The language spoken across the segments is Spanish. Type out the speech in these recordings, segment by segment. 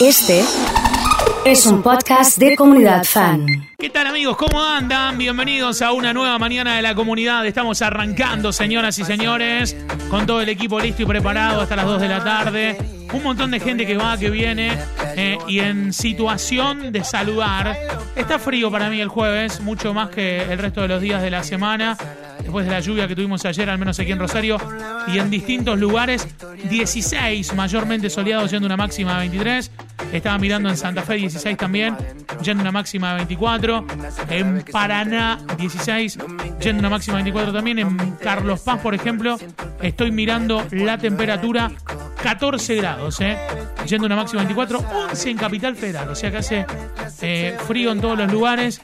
Este es un podcast de comunidad fan. ¿Qué tal amigos? ¿Cómo andan? Bienvenidos a una nueva mañana de la comunidad. Estamos arrancando, señoras y señores, con todo el equipo listo y preparado hasta las 2 de la tarde. Un montón de gente que va, que viene eh, y en situación de saludar. Está frío para mí el jueves, mucho más que el resto de los días de la semana. Después de la lluvia que tuvimos ayer, al menos aquí en Rosario, y en distintos lugares, 16 mayormente soleados, yendo una máxima de 23. Estaba mirando en Santa Fe 16 también, yendo una máxima de 24. En Paraná 16, yendo una máxima de 24 también. En Carlos Paz, por ejemplo, estoy mirando la temperatura 14 grados, ¿eh? yendo una máxima de 24. 11 en Capital Federal, o sea que hace eh, frío en todos los lugares.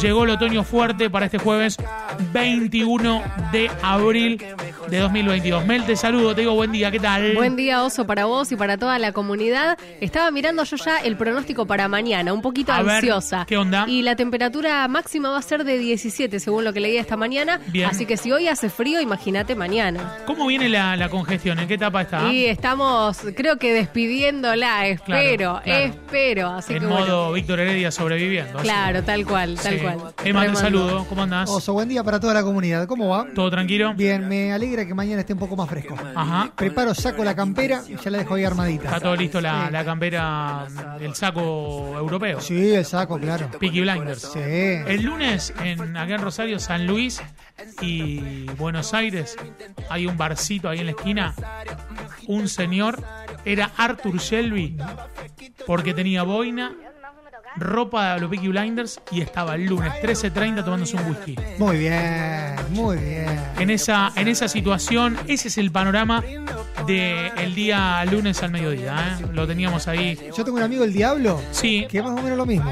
Llegó el otoño fuerte para este jueves 21 de abril de 2022. Mel, te saludo, te digo buen día, ¿qué tal? Buen día, Oso, para vos y para toda la comunidad. Estaba mirando yo ya el pronóstico para mañana, un poquito A ver, ansiosa. ¿qué onda? Y la temperatura máxima va a ser de 17, según lo que leí esta mañana. Bien. Así que si hoy hace frío, imagínate mañana. ¿Cómo viene la, la congestión? ¿En qué etapa está? Y estamos, creo que despidiéndola, espero, Claro, claro. espero. Así en que modo bueno. Víctor Heredia sobreviviendo. Claro, tal cual, tal Sí. cual. Emma, te saludo, ¿cómo andás? Oso, buen día para toda la comunidad. ¿Cómo va? ¿Todo tranquilo? Bien, me alegra que mañana esté un poco más fresco. Ajá. Preparo, saco la campera y ya la dejo ahí armadita. Está todo listo la, Sí. la campera, el saco europeo. Sí, el saco, claro. Peaky Blinders. Sí. El lunes, en, acá en Rosario, San Luis y Buenos Aires, hay un barcito ahí en la esquina. Un señor, era Arthur Shelby, porque tenía boina, ropa de los Peaky Blinders y estaba el lunes 13.30 tomándose un whisky. Muy bien, muy bien. En esa, en esa situación, ese es el panorama del día lunes al mediodía. ¿eh? Lo teníamos ahí. Yo tengo un amigo, el Diablo, Sí, que es más o menos lo mismo.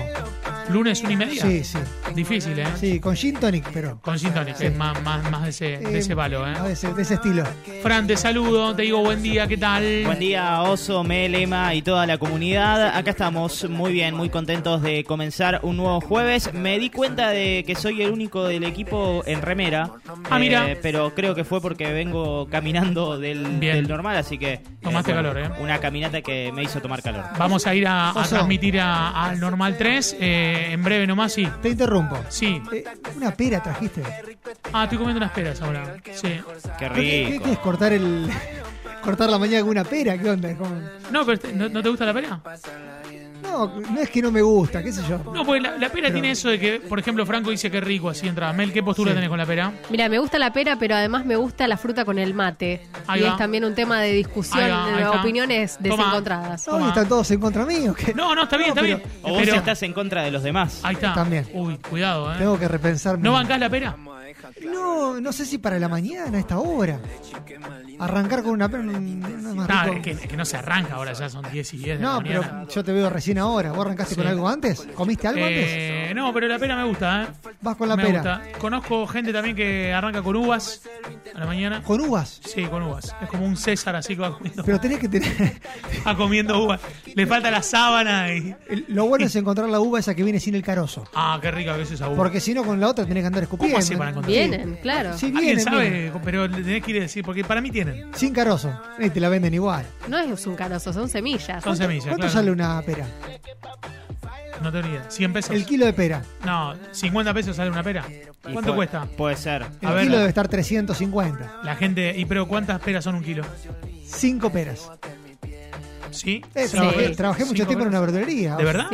Lunes una y media. Sí, sí. Difícil, ¿eh? Sí, con Gin Tonic, pero. Con Gin Tonic, Sí. es más, más, más de ese, de eh, ese palo, ah, ¿eh? De ese, de ese estilo. Fran, te saludo, te digo buen día, ¿qué tal? Buen día, Oso, Mel, Emma y toda la comunidad. Acá estamos muy bien, muy contentos de comenzar un nuevo jueves. Me di cuenta de que soy el único del equipo en remera. eh, Ah, mira. Pero creo que fue porque vengo caminando del, Bien. del normal, así que. Tomaste calor, ¿eh? Una caminata que me hizo tomar calor. Vamos a ir a, a transmitir a- al Normal 3 eh, en breve nomás, sí. Te interrumpo. Sí. Eh, una pera trajiste. Ah, estoy comiendo unas peras ahora. Sí. Qué ¿Qué, qué- rico. qué es cortar el. Cortar la mañana con una pera? ¿Qué onda? ¿Cómo? No, pero te- ¿no, no te gusta la pera? No, no es que no me gusta, qué sé yo. No, porque la, la pera tiene eso de que, por ejemplo, Franco dice que es rico así entra. Mel, ¿qué postura Sí. tenés con la pera? Mira, me gusta la pera, pero además me gusta la fruta con el mate. Ahí y va. es también un tema de discusión, va, de opiniones Toma. desencontradas. Toma. están todos en contra mío. No, no, está bien, No, está pero- bien. O vos Pero- estás en contra de los demás. Ahí está. También. Uy, cuidado, ¿eh? Tengo que repensar. ¿No bancás la pera? No, no sé si para la mañana, a esta hora. Arrancar con una pera no no es Ah, rico. es que, es que no se arranca ahora, ya son 10 y 10 de la No, mañana. pero yo te veo recién ahora. ¿Vos arrancaste Sí. con algo antes? ¿Comiste algo antes? Eh, no, pero la pera me gusta, ¿eh? Vas con la me pera. gusta. Conozco gente también que arranca con uvas a la mañana. Con uvas. Sí, con uvas. Es como un César así que va comiendo, Pero tenés que tener. va comiendo uvas. Le falta la sábana y. Lo bueno es encontrar la uva esa que viene sin el carozo. Ah, qué rica que es esa uva. Porque si no, con la otra tenés que andar escupiendo. ¿Cómo hace para Vienen, claro. Sí, ¿Alguien vienen, sabe? vienen. Pero le tenés que ir a decir, porque para mí tienen. Sin carozo. Y te la venden igual. No es un carozo, son semillas. Son semillas, ¿Cuánto claro. sale una pera? No tengo ni idea. ¿100 pesos? El kilo de pera. No, 50 pesos sale una pera. Y ¿Cuánto puede- cuesta? Puede ser. El A ver. kilo debe estar 350. La gente. ¿Y pero cuántas peras son un kilo? Cinco peras. ¿Sí? Eh, Sí. trabajé, mucho tiempo en una verdulería. ¿De verdad?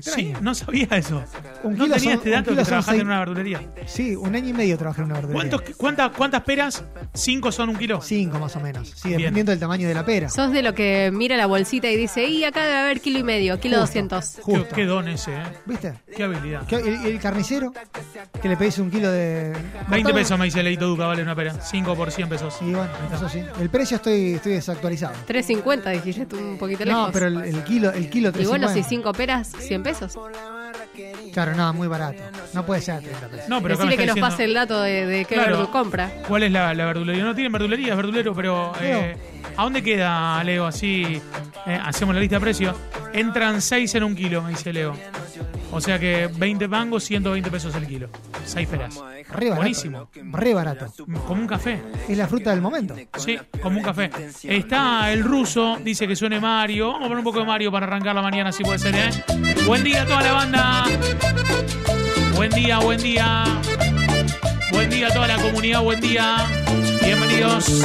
Sí, no sabía eso. Un no kilo tenía son- este un dato que trabajaste seis- en una verdulería. Sí, un año y medio trabajé en una verdulería. ¿Cuántos, cuántas, ¿Cuántas peras? ¿Cinco son un kilo? Cinco más o menos. Sí, Bien. dependiendo del tamaño de la pera. Sos de lo que mira la bolsita y dice, y acá debe haber kilo y medio, kilo doscientos. Qué, Justo. qué don ese, ¿eh? ¿Viste? Qué habilidad. El, el carnicero, que le pedís un kilo de... 20 cortado. pesos me dice Leito Duca, vale una pera. 5 por 100 pesos. Y bueno, eso sí. El precio estoy, estoy desactualizado. 3.50 dijiste tú un poquito lejos. No, pero el, el kilo, el kilo Y bueno, 350. si cinco peras, 100 pesos. Claro, no, muy barato. No puede ser 30 pesos. No, pero Decirle que nos pase el dato de, de qué Claro. verdu- compra. ¿Cuál es la, la verdulería? No tienen verdulería, es verdulero, pero eh, ¿a dónde queda, Leo? Así eh, hacemos la lista de precios. Entran 6 en un kilo, me dice Leo. O sea que 20 mangos, 120 pesos el kilo. Seis pelas. Re barato. Buenísimo. Re barato. Como un café. Es la fruta del momento. Sí, como un café. Está el ruso, dice que suene Mario. Vamos a poner un poco de Mario para arrancar la mañana, si puede ser, ¿eh? Buen día a toda la banda. Buen día, buen día. Buen día a toda la comunidad, buen día. Bienvenidos.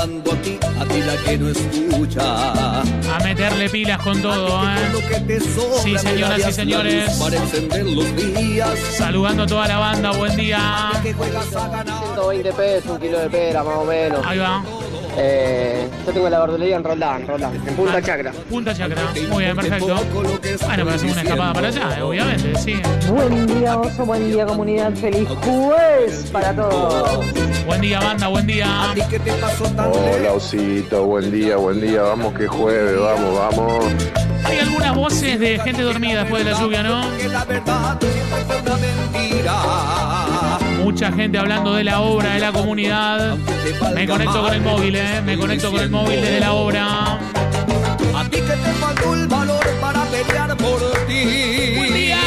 Hablando a ti, a ti la que no escucha. A meterle pilas con todo, ¿eh? Lo que te sobra Sí, señoras y señores. luz Para encender los días. Saludando a toda la banda, buen día. Que juegas a ganar. 120 pesos, un kilo de pera más o menos. Ahí va. Eh, yo tengo la verdulería en Roldán, Roldán, en Punta Chacra. Punta Chacra. Muy bien, perfecto. Bueno, pero hacemos una escapada para allá, eh, obviamente, sí. Buen día, oso, buen día, comunidad. Feliz jueves para todos. Buen día, banda, buen día. ¿A ti qué te pasó tan Hola? Osito, buen día, buen día. Vamos que jueves, vamos, vamos. Hay algunas voces de gente dormida después de la lluvia, ¿no? Que la verdad siempre fue una mentira. Mucha gente hablando de la obra de la comunidad. Me conecto con el móvil, ¿eh? Me conecto con el móvil desde la obra. A ti que te faltó el valor para pelear por ti. ¡Buen día!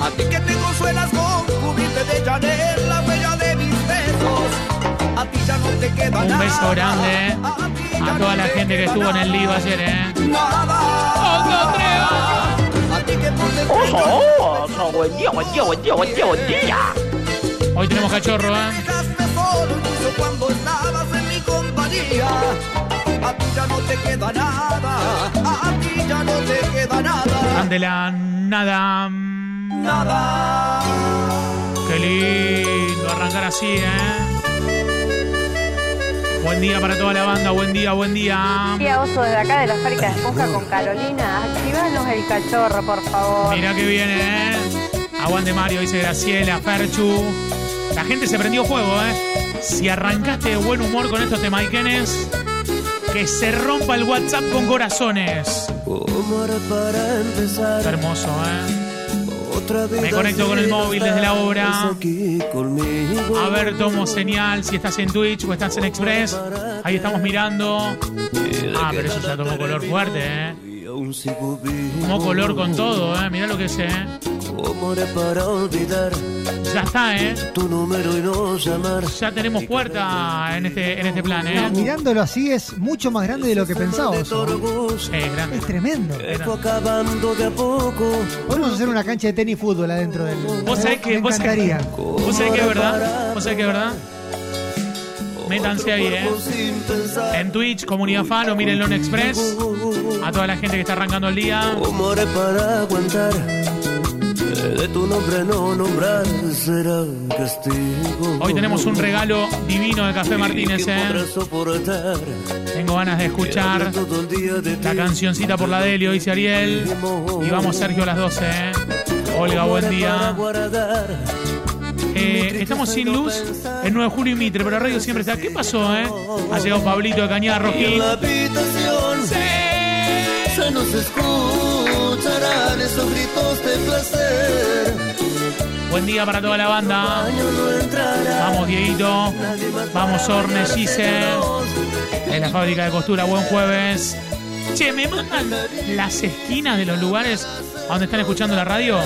A ti que te consuelas con cubrirte de Chanel la huella de mis besos. A ti ya no te queda Un nada. beso grande ¿eh? a no toda la te gente que estuvo en el live ayer, ¿eh? Nada. Defecto buen día, buen día, buen día, buen día, buen día. Hoy tenemos cachorro, ¿eh? dejaste solo incluso cuando estabas en mi compañía. A ti ya no te queda nada. A ti ya no te queda nada. Ande la nada. Nada. Qué lindo arrancar así, ¿eh? Buen día para toda la banda, buen día, buen día. Día oso desde acá de la fábrica de esponja con Carolina. Activanos el cachorro, por favor. Mirá que viene, ¿eh? Aguante Mario, dice Graciela, Ferchu. La gente se prendió fuego, ¿eh? Si arrancaste de buen humor con estos temaiquenes, que se rompa el WhatsApp con corazones. para empezar. Está hermoso, ¿eh? Otra Me conecto con el móvil desde la obra. A ver, tomo señal si estás en Twitch o estás en Express. Ahí estamos mirando. Ah, pero eso ya tomó color fuerte, ¿eh? Tomó color con todo, ¿eh? Mirá lo que es, ¿eh? ¿Cómo haré para olvidar Ya está, ¿eh? tu número y no llamar? Ya tenemos puerta en este, en este plan, ¿eh? Mirándolo así es mucho más grande de lo que. Sí, grande. Es tremendo. Acabando de a poco. Podemos hacer una cancha de tenis fútbol adentro del. Vos sabés que, Me vos sabés, encantaría. vos sabés que es verdad. Vos sabés que es verdad. Métanse ahí, ¿eh? En Twitch, Comunidad Fan o mírenlo en Express. A toda la gente que está arrancando el día. ¿Cómo haré para aguantar? De tu nombre no nombrar será un castigo. Hoy tenemos un regalo divino de Café Martínez, ¿Quién podrá ¿eh? Tengo ganas de escuchar el la cancioncita por la Delio, dice Ariel. Y vamos, Sergio, a las 12, ¿eh? Olga, buen día. Eh, estamos sin luz en 9 de julio y Mitre, pero Radio siempre está. ¿Qué pasó, eh? Ha llegado Pablito de Cañada Rojín. se nos escucharán esos gritos de placer. Buen día para toda la banda. Vamos, Dieguito. Vamos, Orne, Gise. En la fábrica de costura, buen jueves. Che, ¿me mandan las esquinas de los lugares a donde están escuchando la radio?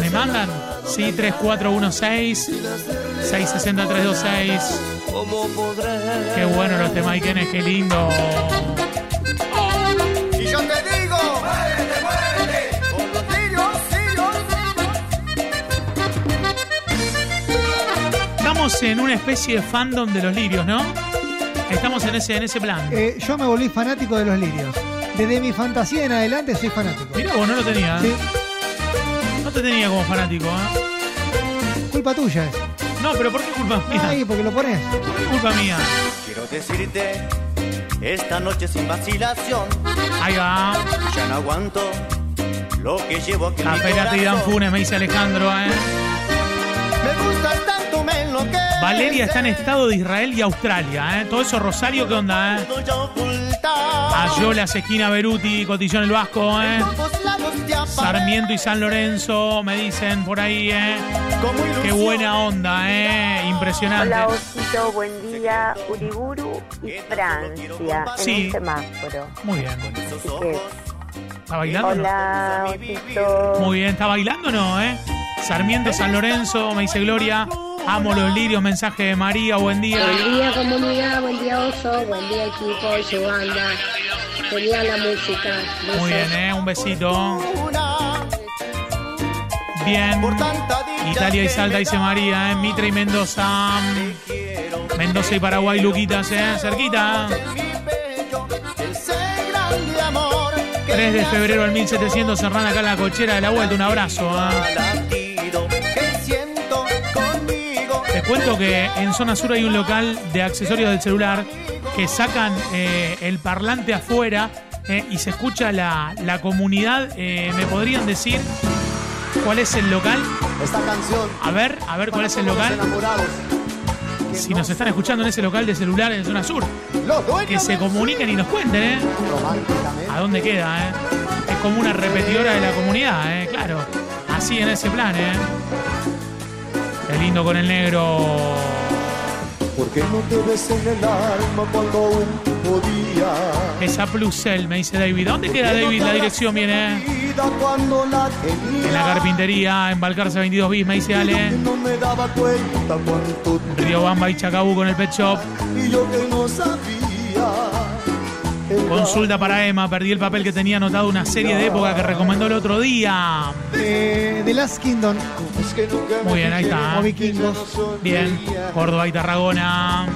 ¿Me mandan? Sí, 3416 660 ¿Cómo podré? Qué bueno los temaiquenes, qué lindo. Estamos en una especie de fandom de los lirios, ¿no? Estamos en ese, en ese plan. Eh, yo me volví fanático de los lirios. Desde mi fantasía en adelante soy fanático. Mirá, vos no lo tenía. Sí, No te tenía como fanático, ¿eh? culpa tuya es. No, pero ¿por qué culpa mía? Ay, porque lo pones. ¿Por qué culpa mía? Quiero decirte, esta noche sin vacilación, Ahí va. ya no aguanto lo que llevo aquí en mi Apérate y Dan. Funes, me dice Alejandro, ¿eh? Me me enloquece. Valeria está en estado de Israel y Australia, ¿eh? Todo eso, Rosario, ¿qué onda, eh? Voy a ocultar Ayola, Esquina, Beruti, Cotillón, el Vasco, ¿eh? Sarmiento y San Lorenzo, me dicen por ahí, ¿eh? Qué buena onda, ¿eh? Impresionante. Hola, Osito, buen día. Uriburu y Francia en Sí. un semáforo. Muy bien. Así que, ¿Está bailando? o no? hola, Osito. Muy bien, ¿está bailando o no, eh? Sarmiento, San Lorenzo, me dice Gloria. Amo los lirios, mensaje de María, buen día. Buen día comunidad, buen día Oso, buen día equipo y su banda. Genial la música. Muy bien, ¿eh? Un besito. Bien. Italia y Salta, dice María, ¿eh? Mitre y Mendoza. Mendoza y Paraguay, Luquitas, ¿eh? Cerquita. 3 de febrero del 1700, Serrana acá en la cochera de la vuelta. Un abrazo. ¿eh? Cuento que en zona sur hay un local de accesorios del celular que sacan eh, el parlante afuera eh, y se escucha la, la comunidad. Eh, ¿Me podrían decir cuál es el local? Esta canción. A ver, a ver cuál es el local. Si nos están escuchando en ese local de celular en zona sur, que se comuniquen y nos cuenten, ¿eh? ¿A dónde queda, eh? Es como una repetidora de la comunidad, ¿eh? Claro. Así en ese plan, ¿eh? Lindo con el negro. ¿Por qué no te ves en el alma cuando aún podía? Esa Plusel, me dice David. ¿Dónde queda David? La dirección viene. ¿eh? La tenía. En la carpintería, en Balcarce 22 bis, me dice Ale. No me daba cuenta cuánto Riobamba y Chacabu con el pet shop. y yo que no sabía. Consulta para Emma. Perdí el papel que tenía anotado una serie de época que recomendó el otro día. Eh, The Last Kingdom. Muy bien, ahí está. O vikingos. Bien. Córdoba y Tarragona.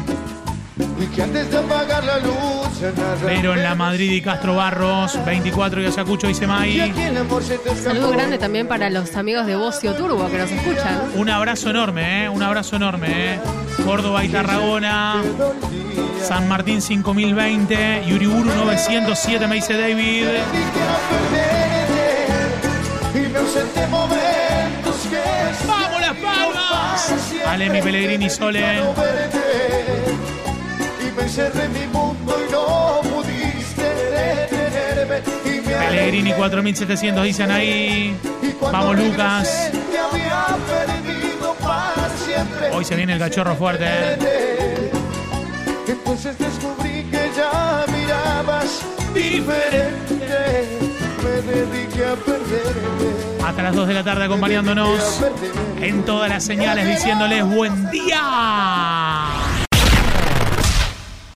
Y que antes de apagar la luz se me Pero en la Madrid y Castro Barros, 24 y Ayacucho, dice May. el amor se te escapó. Saludo grande también para los amigos de Bocio Turbo que nos escuchan. Un abrazo enorme, ¿eh? Un abrazo enorme, ¿eh? Córdoba y Tarragona. San Martín 5020. y Uriburu 907, me dice David. ¡Vamos las palmas! Ale, mi Pellegrini Sole. Encerré en mi mundo y no pudiste detenerme. Y me Pellegrini 4700, dicen ahí. Vamos, Lucas. Hoy se viene el cachorro fuerte, ¿eh? Entonces descubrí que ya mirabas diferente. Me dediqué a perderte. Hasta las 2 de la tarde acompañándonos en todas las señales diciéndoles buen día.